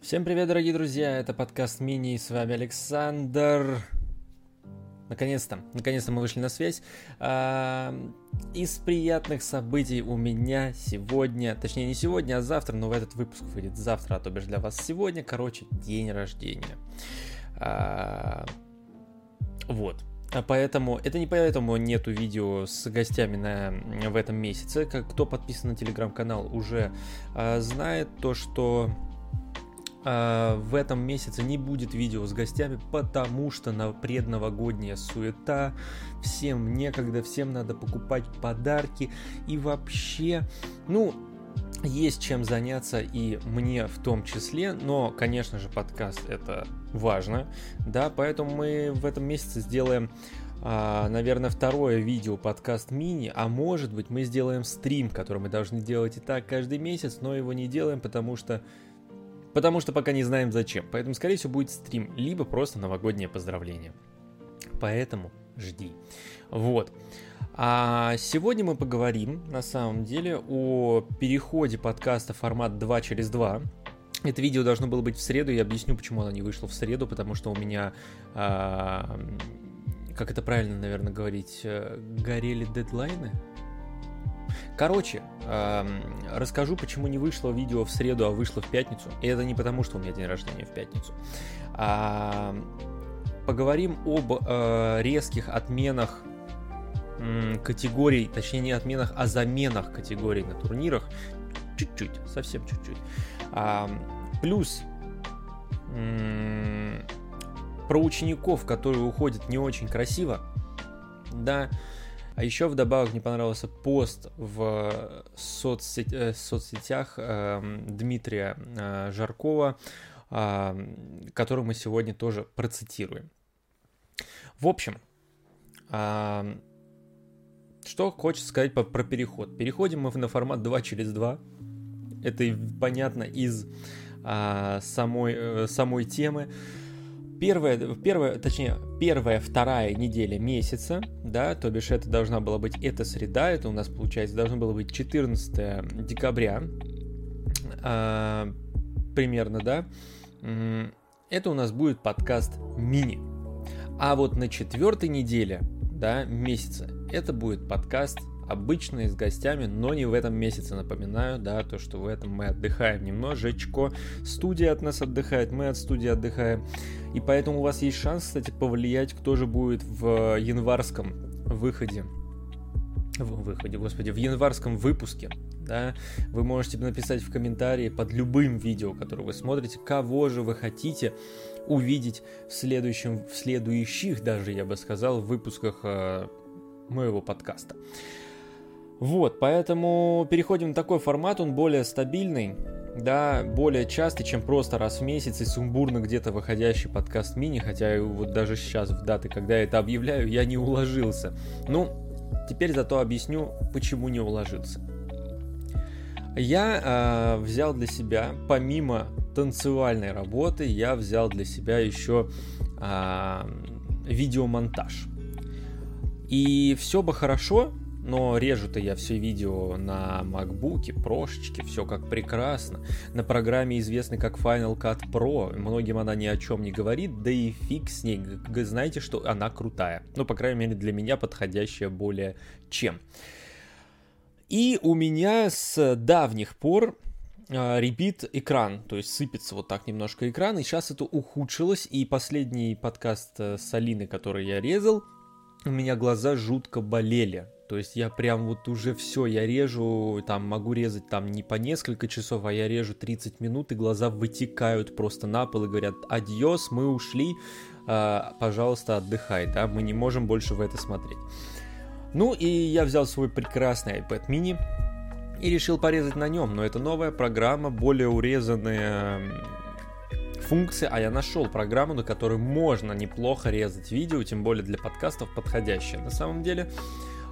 Всем привет, дорогие друзья, это подкаст Мини, с вами Александр. Наконец-то, наконец-то мы вышли на связь. А, из приятных событий у меня сегодня, точнее не сегодня, а завтра, но в этот выпуск выйдет завтра, а то бишь для вас сегодня, короче, день рождения. А, вот. А поэтому, это не поэтому нету видео с гостями на, в этом месяце. Как кто подписан на телеграм-канал уже знает то, что в этом месяце не будет видео с гостями, потому что на предновогодняя суета, всем некогда, всем надо покупать подарки. И вообще, ну, есть чем заняться и мне в том числе, но, конечно же, подкаст это важно, да, поэтому мы в этом месяце сделаем а, наверное, второе видео подкаст мини, а может быть мы сделаем стрим, который мы должны делать и так каждый месяц, но его не делаем, потому что потому что пока не знаем зачем. Поэтому, скорее всего, будет стрим, либо просто новогоднее поздравление. Поэтому жди. Вот. А сегодня мы поговорим, на самом деле, о переходе подкаста формат 2 через 2. Это видео должно было быть в среду, я объясню, почему оно не вышло в среду, потому что у меня, а, как это правильно, наверное, говорить, э, горели дедлайны, Короче, расскажу, почему не вышло видео в среду, а вышло в пятницу. И это не потому, что у меня день рождения в пятницу. Поговорим об э, резких отменах категорий, точнее не отменах, а заменах категорий на турнирах. Чуть-чуть, совсем чуть-чуть. Плюс про учеников, которые уходят не очень красиво. Да, а еще вдобавок мне понравился пост в соцсеть, э, соцсетях э, Дмитрия э, Жаркова, э, который мы сегодня тоже процитируем. В общем, э, что хочется сказать по, про переход. Переходим мы на формат 2 через 2. Это понятно из э, самой, э, самой темы первая, первая, точнее, первая, вторая неделя месяца, да, то бишь это должна была быть эта среда, это у нас, получается, должно было быть 14 декабря, э, примерно, да, это у нас будет подкаст мини. А вот на четвертой неделе, да, месяца, это будет подкаст обычные с гостями, но не в этом месяце, напоминаю, да, то, что в этом мы отдыхаем немножечко, студия от нас отдыхает, мы от студии отдыхаем, и поэтому у вас есть шанс, кстати, повлиять, кто же будет в январском выходе, в выходе, господи, в январском выпуске, да, вы можете написать в комментарии под любым видео, которое вы смотрите, кого же вы хотите увидеть в следующем, в следующих даже, я бы сказал, выпусках э, моего подкаста. Вот, поэтому переходим на такой формат, он более стабильный, да, более частый, чем просто раз в месяц и сумбурно где-то выходящий подкаст мини, хотя вот даже сейчас в даты, когда я это объявляю, я не уложился. Ну, теперь зато объясню, почему не уложился. Я э, взял для себя, помимо танцевальной работы, я взял для себя еще э, видеомонтаж. И все бы хорошо, но режу-то я все видео на макбуке, прошечке, все как прекрасно. На программе, известной как Final Cut Pro, многим она ни о чем не говорит, да и фиг с ней, знаете, что она крутая. Ну, по крайней мере, для меня подходящая более чем. И у меня с давних пор а, репит экран, то есть сыпется вот так немножко экран, и сейчас это ухудшилось, и последний подкаст э, с Алиной, который я резал, у меня глаза жутко болели. То есть я прям вот уже все, я режу, там могу резать там не по несколько часов, а я режу 30 минут, и глаза вытекают просто на пол и говорят, адьос, мы ушли, э, пожалуйста, отдыхай, да, мы не можем больше в это смотреть. Ну и я взял свой прекрасный iPad mini и решил порезать на нем, но это новая программа, более урезанная функции, а я нашел программу, на которой можно неплохо резать видео, тем более для подкастов подходящая. На самом деле,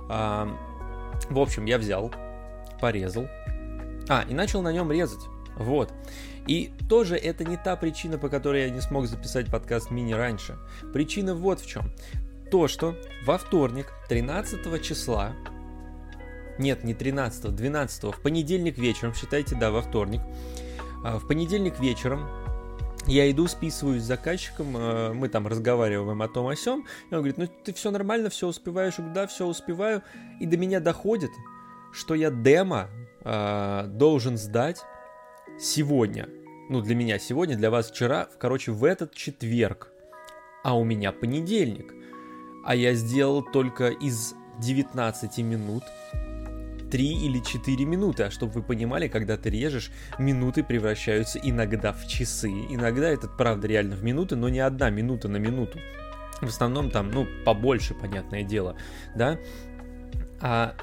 а, в общем, я взял, порезал. А, и начал на нем резать. Вот. И тоже это не та причина, по которой я не смог записать подкаст мини раньше. Причина вот в чем. То, что во вторник, 13 числа, нет, не 13, 12, в понедельник вечером, считайте, да, во вторник, а, в понедельник вечером Я иду, списываюсь с заказчиком, э, мы там разговариваем о том о сём, и он говорит, ну ты все нормально, все успеваешь, да, все успеваю, и до меня доходит, что я демо э, должен сдать сегодня, ну для меня сегодня, для вас вчера, короче, в этот четверг, а у меня понедельник, а я сделал только из 19 минут 3 или 4 минуты. А чтобы вы понимали, когда ты режешь, минуты превращаются иногда в часы. Иногда это, правда, реально в минуты, но не одна минута на минуту. В основном там, ну, побольше, понятное дело, да. А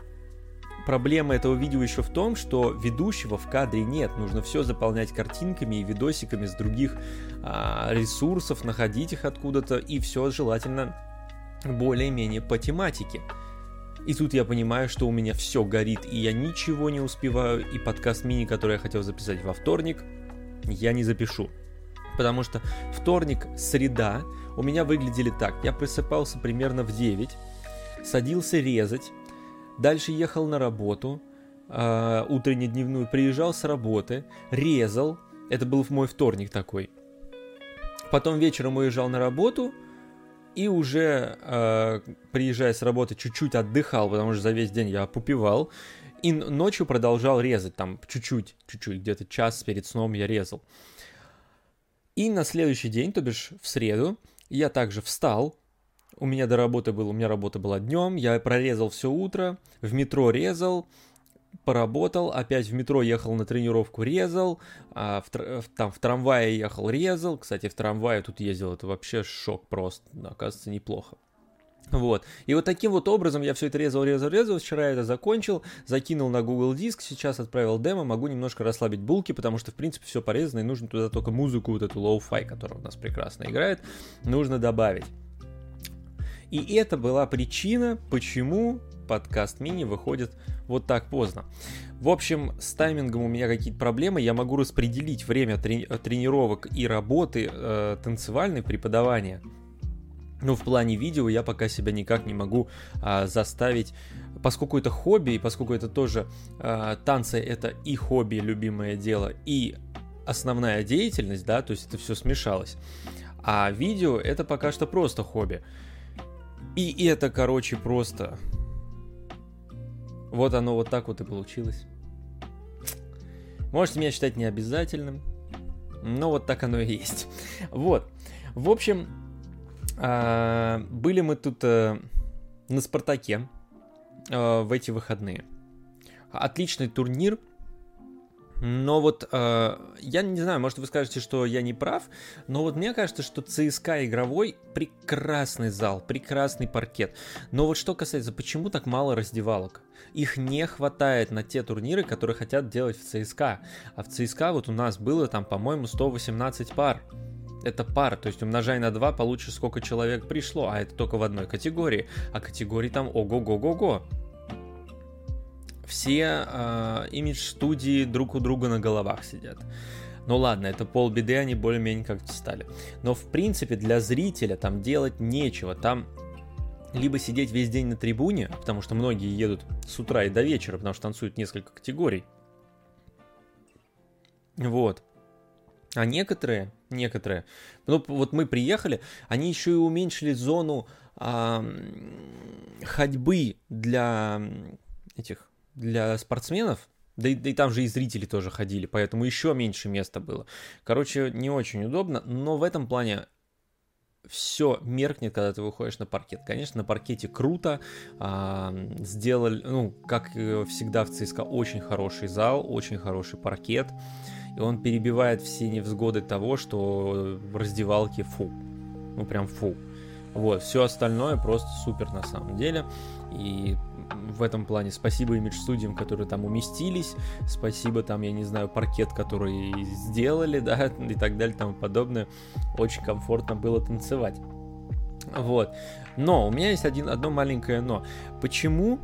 проблема этого видео еще в том, что ведущего в кадре нет. Нужно все заполнять картинками и видосиками с других а, ресурсов, находить их откуда-то, и все желательно более-менее по тематике. И тут я понимаю, что у меня все горит, и я ничего не успеваю, и подкаст мини, который я хотел записать во вторник, я не запишу. Потому что вторник, среда у меня выглядели так. Я просыпался примерно в 9, садился резать, дальше ехал на работу, э, утреннюю дневную, приезжал с работы, резал, это был мой вторник такой. Потом вечером уезжал на работу, и уже э, приезжая с работы чуть-чуть отдыхал, потому что за весь день я опупевал, и ночью продолжал резать, там чуть-чуть, чуть-чуть, где-то час перед сном я резал. И на следующий день, то бишь в среду, я также встал, у меня до работы было, у меня работа была днем, я прорезал все утро, в метро резал, поработал, опять в метро ехал на тренировку, резал, а в, там в трамвае ехал, резал. Кстати, в трамвае тут ездил, это вообще шок просто, оказывается, неплохо. Вот. И вот таким вот образом я все это резал, резал, резал. Вчера это закончил, закинул на Google Диск, сейчас отправил демо, могу немножко расслабить булки, потому что, в принципе, все порезано, и нужно туда только музыку, вот эту lo-fi, которая у нас прекрасно играет, нужно добавить. И это была причина, почему подкаст мини выходит вот так поздно. В общем, с таймингом у меня какие-то проблемы. Я могу распределить время трени- тренировок и работы э, танцевальной преподавания. Но в плане видео я пока себя никак не могу э, заставить, поскольку это хобби, и поскольку это тоже э, танцы это и хобби, любимое дело, и основная деятельность, да, то есть это все смешалось. А видео это пока что просто хобби. И это, короче, просто вот оно вот так вот и получилось. Можете меня считать необязательным, но вот так оно и есть. Вот. В общем, а, были мы тут э, на Спартаке э, в эти выходные. Отличный турнир – но вот э, я не знаю, может вы скажете, что я не прав, но вот мне кажется, что ЦСКА игровой прекрасный зал, прекрасный паркет. Но вот что касается, почему так мало раздевалок? Их не хватает на те турниры, которые хотят делать в ЦСКА. А в ЦСКА вот у нас было там, по-моему, 118 пар. Это пар, то есть умножай на 2, получишь сколько человек пришло, а это только в одной категории. А категории там ого-го-го-го все э, имидж-студии друг у друга на головах сидят. Ну ладно, это полбеды, они более-менее как-то стали. Но в принципе для зрителя там делать нечего. Там либо сидеть весь день на трибуне, потому что многие едут с утра и до вечера, потому что танцуют несколько категорий. Вот. А некоторые, некоторые, ну вот мы приехали, они еще и уменьшили зону а, ходьбы для этих для спортсменов, да и, да и там же и зрители тоже ходили, поэтому еще меньше места было. Короче, не очень удобно, но в этом плане все меркнет, когда ты выходишь на паркет. Конечно, на паркете круто. А, сделали, ну, как всегда в ЦСКА, очень хороший зал, очень хороший паркет. И он перебивает все невзгоды того, что в раздевалке фу. Ну, прям фу. Вот, все остальное просто супер на самом деле. И в этом плане спасибо имидж-студиям, которые там уместились, спасибо там, я не знаю, паркет, который сделали, да, и так далее, и тому подобное. Очень комфортно было танцевать. Вот. Но у меня есть один, одно маленькое но. Почему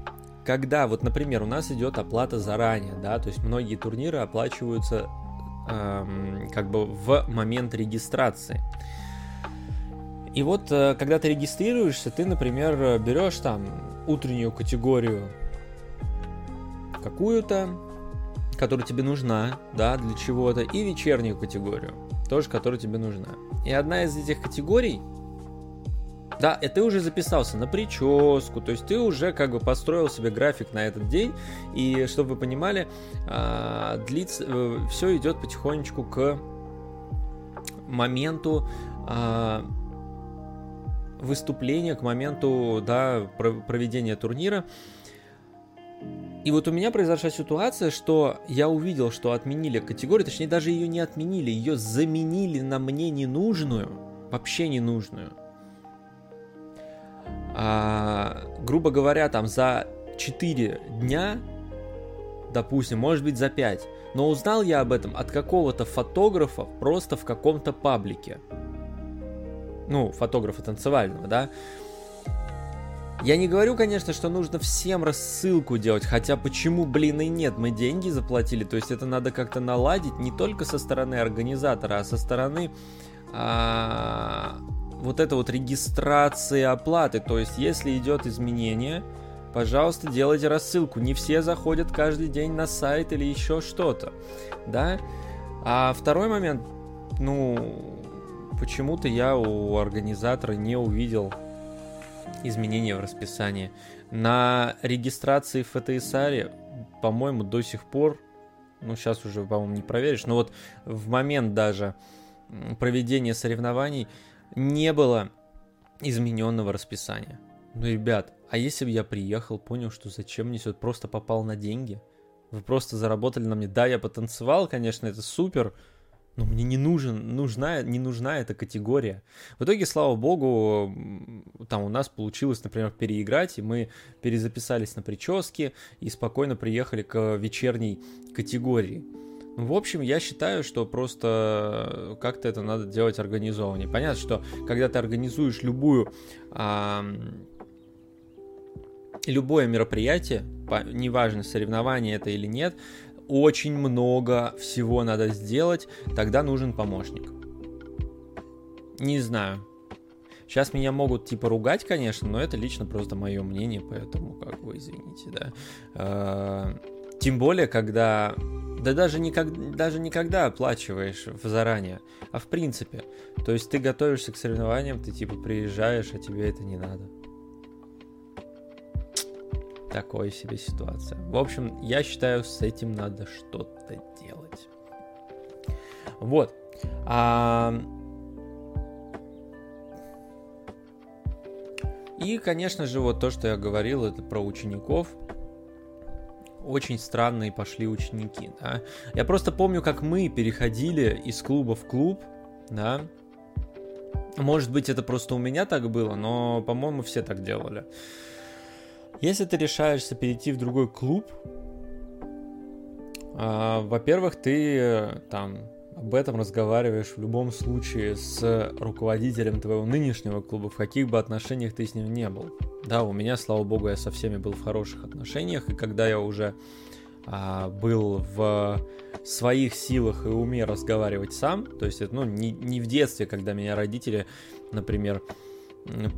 когда, вот, например, у нас идет оплата заранее, да, то есть многие турниры оплачиваются эм, как бы в момент регистрации. И вот, э, когда ты регистрируешься, ты, например, берешь там утреннюю категорию какую-то, которая тебе нужна, да, для чего-то, и вечернюю категорию. тоже, которая тебе нужна. И одна из этих категорий, да, и ты уже записался на прическу, то есть ты уже как бы построил себе график на этот день, и чтобы вы понимали, а, длится, э, все идет потихонечку к моменту а, выступления, к моменту да, проведения турнира. И вот у меня произошла ситуация, что я увидел, что отменили категорию, точнее даже ее не отменили, ее заменили на мне ненужную, вообще ненужную. А, грубо говоря, там за 4 дня, допустим, может быть за 5, но узнал я об этом от какого-то фотографа просто в каком-то паблике. Ну, фотографа танцевального, да. Я не говорю, конечно, что нужно всем рассылку делать, хотя почему, блин, и нет, мы деньги заплатили, то есть это надо как-то наладить не только со стороны организатора, а со стороны а, вот это вот регистрации оплаты, то есть если идет изменение, пожалуйста, делайте рассылку, не все заходят каждый день на сайт или еще что-то, да. А второй момент, ну, почему-то я у организатора не увидел изменения в расписании. На регистрации в ФТСАРе, по-моему, до сих пор, ну, сейчас уже, по-моему, не проверишь, но вот в момент даже проведения соревнований не было измененного расписания. Ну, ребят, а если бы я приехал, понял, что зачем мне все, просто попал на деньги? Вы просто заработали на мне. Да, я потанцевал, конечно, это супер, но мне не нужен, нужна, не нужна эта категория. В итоге, слава богу, там у нас получилось, например, переиграть, и мы перезаписались на прическе и спокойно приехали к вечерней категории. В общем, я считаю, что просто как-то это надо делать организованнее. Понятно, что когда ты организуешь любую а, любое мероприятие, неважно, соревнование это или нет, очень много всего надо сделать, тогда нужен помощник. Не знаю. Сейчас меня могут типа ругать, конечно, но это лично просто мое мнение, поэтому как бы извините, да. А, тем более, когда да даже, никак, даже никогда оплачиваешь заранее, а в принципе. То есть ты готовишься к соревнованиям, ты типа приезжаешь, а тебе это не надо. Такой себе ситуация. В общем, я считаю, с этим надо что-то делать. Вот. А... И, конечно же, вот то, что я говорил, это про учеников. Очень странные пошли ученики, да. Я просто помню, как мы переходили из клуба в клуб, да. Может быть, это просто у меня так было, но, по-моему, все так делали. Если ты решаешься перейти в другой клуб, э, во-первых, ты э, там об этом разговариваешь в любом случае с руководителем твоего нынешнего клуба, в каких бы отношениях ты с ним не был. Да, у меня, слава богу, я со всеми был в хороших отношениях, и когда я уже а, был в своих силах и уме разговаривать сам, то есть это, ну, не, не в детстве, когда меня родители, например,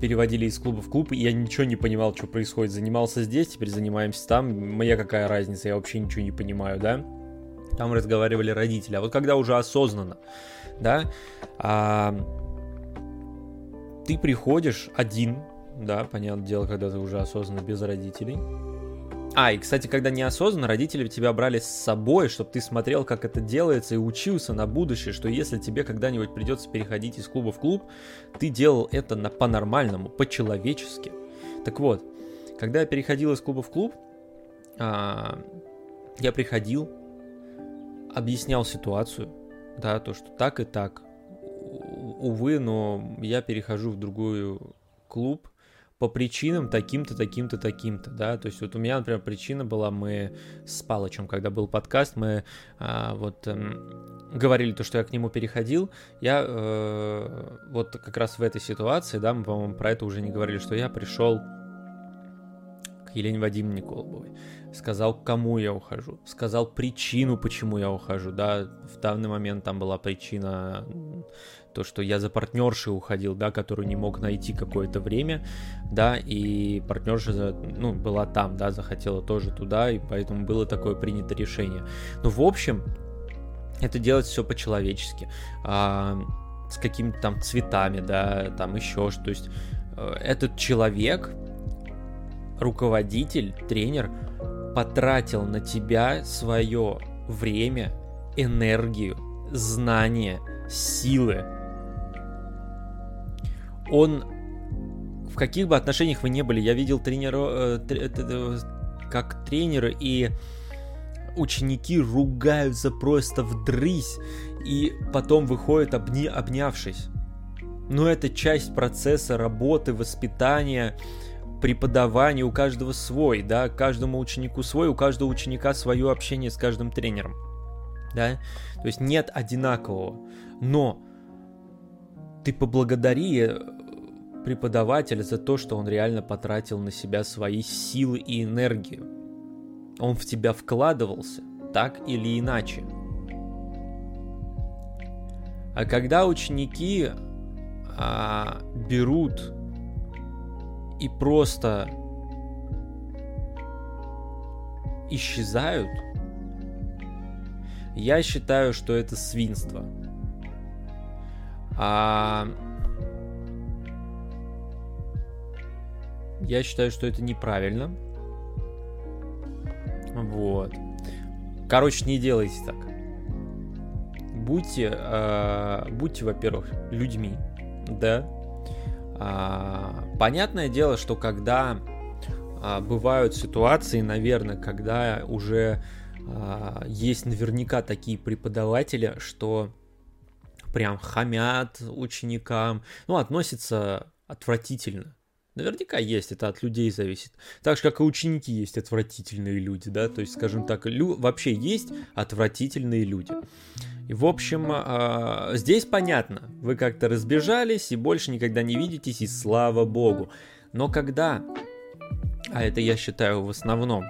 переводили из клуба в клуб, и я ничего не понимал, что происходит. Занимался здесь, теперь занимаемся там. Моя какая разница, я вообще ничего не понимаю, да? Там разговаривали родители. А вот когда уже осознанно, да, а, ты приходишь один, да, понятное дело, когда ты уже осознанно без родителей, а, и, кстати, когда неосознанно, родители тебя брали с собой, чтобы ты смотрел, как это делается, и учился на будущее, что если тебе когда-нибудь придется переходить из клуба в клуб, ты делал это на, по-нормальному, по-человечески. Так вот, когда я переходил из клуба в клуб, а, я приходил, объяснял ситуацию, да, то, что так и так. Увы, но я перехожу в другую клуб, по причинам таким-то, таким-то, таким-то, да, то есть вот у меня, например, причина была, мы с Палычем, когда был подкаст, мы а, вот эм, говорили то, что я к нему переходил, я э, вот как раз в этой ситуации, да, мы, по-моему, про это уже не говорили, что я пришел к Елене Вадимовне Колобовой, сказал, кому я ухожу, сказал причину, почему я ухожу, да, в данный момент там была причина то, что я за партнершей уходил, да, которую не мог найти какое-то время, да, и партнерша, ну, была там, да, захотела тоже туда, и поэтому было такое принято решение. Ну, в общем, это делать все по-человечески, а, с какими-то там цветами, да, там еще что. То есть э, этот человек, руководитель, тренер, потратил на тебя свое время, энергию, знания, силы. Он в каких бы отношениях вы не были, я видел тренера, э, как тренеры и ученики ругаются просто в дрысь и потом выходят обни, обнявшись. Но это часть процесса работы, воспитания, преподавания, у каждого свой, да, каждому ученику свой, у каждого ученика свое общение с каждым тренером, да, то есть нет одинакового, но ты поблагодари преподавателя за то, что он реально потратил на себя свои силы и энергию. Он в тебя вкладывался, так или иначе. А когда ученики а, берут и просто исчезают, я считаю, что это свинство. А я считаю, что это неправильно. Вот. Короче, не делайте так. Будьте, э, будьте, во-первых, людьми, да. А, понятное дело, что когда а, бывают ситуации, наверное, когда уже а, есть наверняка такие преподаватели, что прям хамят ученикам, ну, относятся отвратительно. Наверняка есть, это от людей зависит. Так же, как и ученики есть отвратительные люди, да, то есть, скажем так, лю- вообще есть отвратительные люди. И, в общем, э- здесь понятно, вы как-то разбежались и больше никогда не видитесь, и слава богу. Но когда, а это я считаю в основном,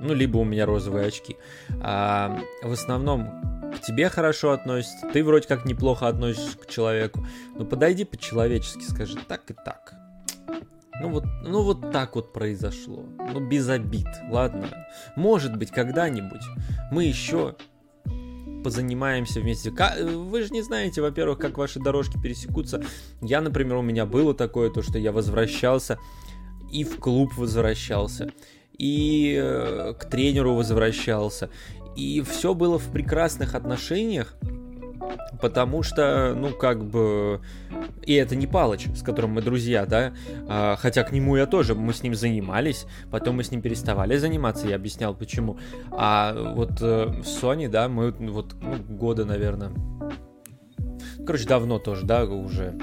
ну, либо у меня розовые очки, а, в основном к тебе хорошо относятся, ты вроде как неплохо относишься к человеку, но подойди по-человечески, скажи так и так ну вот, ну вот так вот произошло. Ну без обид, ладно. Может быть, когда-нибудь мы еще позанимаемся вместе. Вы же не знаете, во-первых, как ваши дорожки пересекутся. Я, например, у меня было такое, то, что я возвращался и в клуб возвращался, и э, к тренеру возвращался. И все было в прекрасных отношениях, потому что, ну, как бы, и это не Палыч, с которым мы друзья, да, а, хотя к нему я тоже, мы с ним занимались, потом мы с ним переставали заниматься, я объяснял почему. А вот э, с Sony, да, мы вот ну, года, наверное, короче, давно тоже, да, уже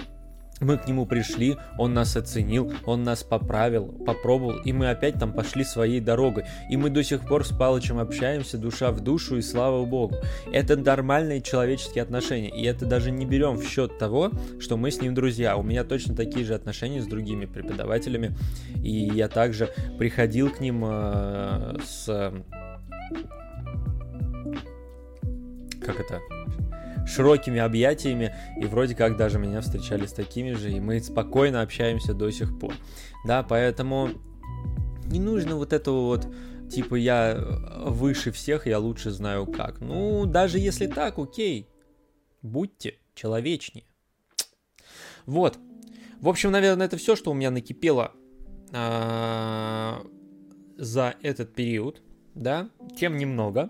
мы к нему пришли, он нас оценил, он нас поправил, попробовал, и мы опять там пошли своей дорогой. И мы до сих пор с Палычем общаемся душа в душу, и слава богу. Это нормальные человеческие отношения, и это даже не берем в счет того, что мы с ним друзья. У меня точно такие же отношения с другими преподавателями, и я также приходил к ним э, с... Как это? Широкими объятиями, и вроде как даже меня встречали с такими же, и мы спокойно общаемся до сих пор. Да, поэтому не нужно вот этого вот типа я выше всех, я лучше знаю как. Ну, даже если так, окей. Будьте человечнее. Вот. В общем, наверное, это все, что у меня накипело а, за этот период. Да, тем немного.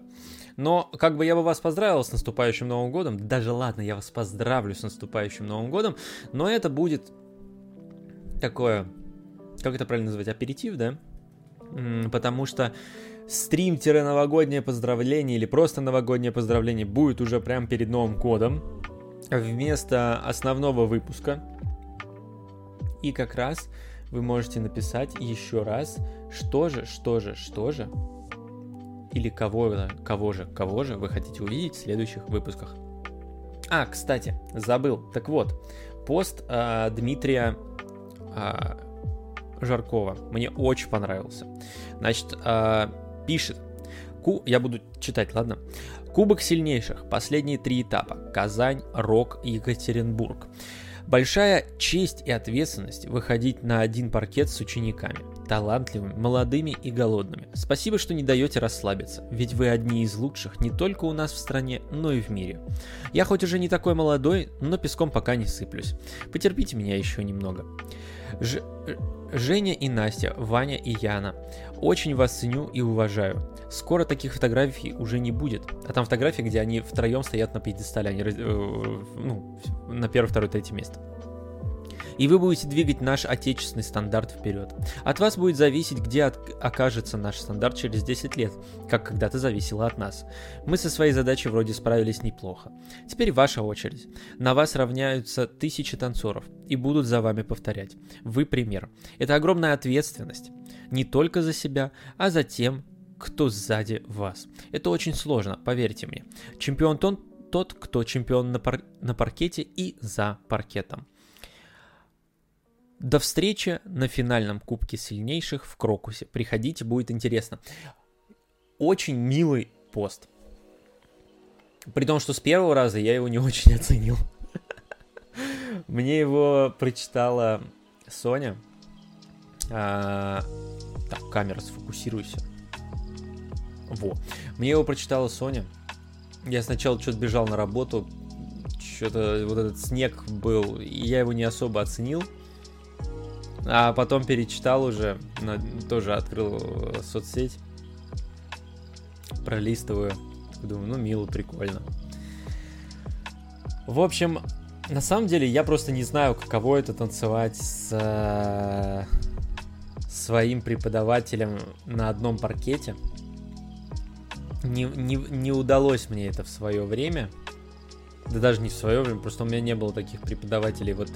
Но как бы я бы вас поздравил с наступающим Новым годом, даже ладно, я вас поздравлю с наступающим Новым годом, но это будет такое, как это правильно называть, аперитив, да? Потому что стрим-новогоднее поздравление или просто новогоднее поздравление будет уже прямо перед Новым годом вместо основного выпуска. И как раз вы можете написать еще раз, что же, что же, что же или кого, кого же, кого же вы хотите увидеть в следующих выпусках. А, кстати, забыл. Так вот, пост э, Дмитрия э, Жаркова мне очень понравился. Значит, э, пишет. Ку... Я буду читать, ладно? Кубок сильнейших. Последние три этапа. Казань, Рок, Екатеринбург. Большая честь и ответственность выходить на один паркет с учениками. Талантливыми, молодыми и голодными. Спасибо, что не даете расслабиться, ведь вы одни из лучших не только у нас в стране, но и в мире. Я хоть уже не такой молодой, но песком пока не сыплюсь. Потерпите меня еще немного. Ж... Женя и Настя, Ваня и Яна. Очень вас ценю и уважаю. Скоро таких фотографий уже не будет. А там фотографии, где они втроем стоят на пьедестале, они, э, ну, на первое, второе, третье место и вы будете двигать наш отечественный стандарт вперед. От вас будет зависеть, где от- окажется наш стандарт через 10 лет, как когда-то зависело от нас. Мы со своей задачей вроде справились неплохо. Теперь ваша очередь. На вас равняются тысячи танцоров и будут за вами повторять. Вы пример. Это огромная ответственность. Не только за себя, а за тем, кто сзади вас. Это очень сложно, поверьте мне. Чемпион тот, тот кто чемпион на, пар- на паркете и за паркетом. До встречи на финальном Кубке сильнейших в Крокусе. Приходите, будет интересно. Очень милый пост. При том, что с первого раза я его не очень оценил. Мне его прочитала Соня. А, так, камера, сфокусируйся. Во. Мне его прочитала Соня. Я сначала что-то бежал на работу. Что-то вот этот снег был, и я его не особо оценил. А потом перечитал уже, тоже открыл э, соцсеть, пролистываю, думаю, ну мило, прикольно. В общем, на самом деле я просто не знаю, каково это танцевать с э, своим преподавателем на одном паркете. Не, не, не удалось мне это в свое время да даже не в свое время, просто у меня не было таких преподавателей вот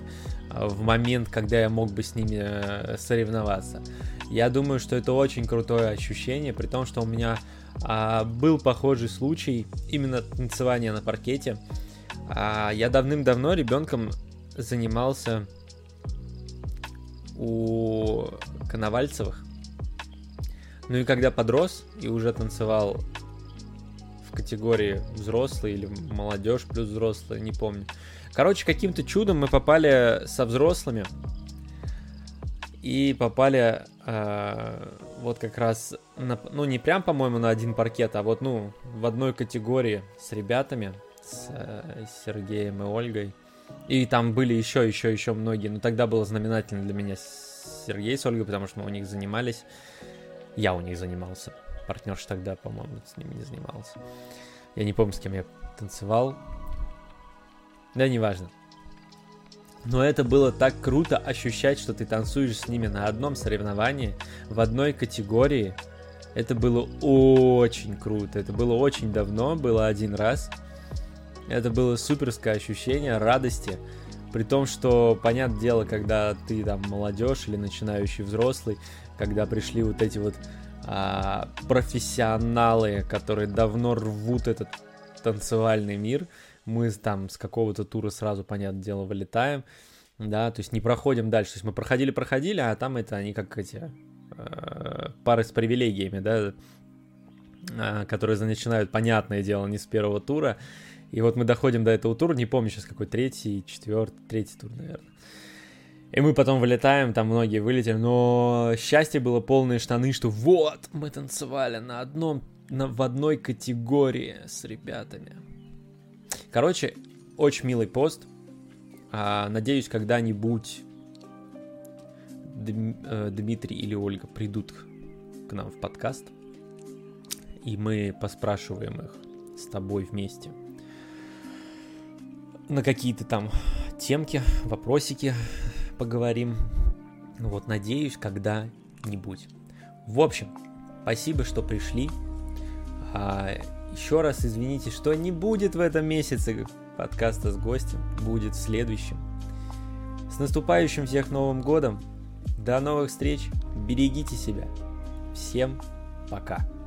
а, в момент, когда я мог бы с ними э, соревноваться. Я думаю, что это очень крутое ощущение, при том, что у меня а, был похожий случай именно танцевания на паркете. А, я давным-давно ребенком занимался у Коновальцевых. Ну и когда подрос и уже танцевал категории взрослый или молодежь плюс взрослые, не помню. Короче, каким-то чудом мы попали со взрослыми и попали э, вот как раз, на, ну не прям, по-моему, на один паркет, а вот, ну, в одной категории с ребятами, с э, Сергеем и Ольгой. И там были еще, еще, еще многие. Но тогда было знаменательно для меня Сергей с Ольгой, потому что мы у них занимались. Я у них занимался партнерша тогда, по-моему, с ними не занимался. Я не помню, с кем я танцевал. Да, неважно. Но это было так круто ощущать, что ты танцуешь с ними на одном соревновании, в одной категории. Это было очень круто. Это было очень давно, было один раз. Это было суперское ощущение радости. При том, что, понятное дело, когда ты там молодежь или начинающий взрослый, когда пришли вот эти вот а, профессионалы, которые давно рвут этот танцевальный мир. Мы там с какого-то тура сразу, понятное дело, вылетаем, да, то есть не проходим дальше. То есть мы проходили-проходили, а там это они как эти э, пары с привилегиями, да, э, которые начинают, понятное дело, не с первого тура. И вот мы доходим до этого тура, не помню сейчас какой, третий, четвертый, третий тур, наверное. И мы потом вылетаем, там многие вылетели, но счастье было полные штаны, что вот, мы танцевали на одном, на, в одной категории с ребятами. Короче, очень милый пост. А, надеюсь, когда-нибудь Дм, э, Дмитрий или Ольга придут к нам в подкаст, и мы поспрашиваем их с тобой вместе на какие-то там темки, вопросики, поговорим. Ну вот, надеюсь, когда-нибудь. В общем, спасибо, что пришли. А, еще раз извините, что не будет в этом месяце подкаста с гостем, будет в следующем. С наступающим всех Новым Годом! До новых встреч! Берегите себя! Всем пока!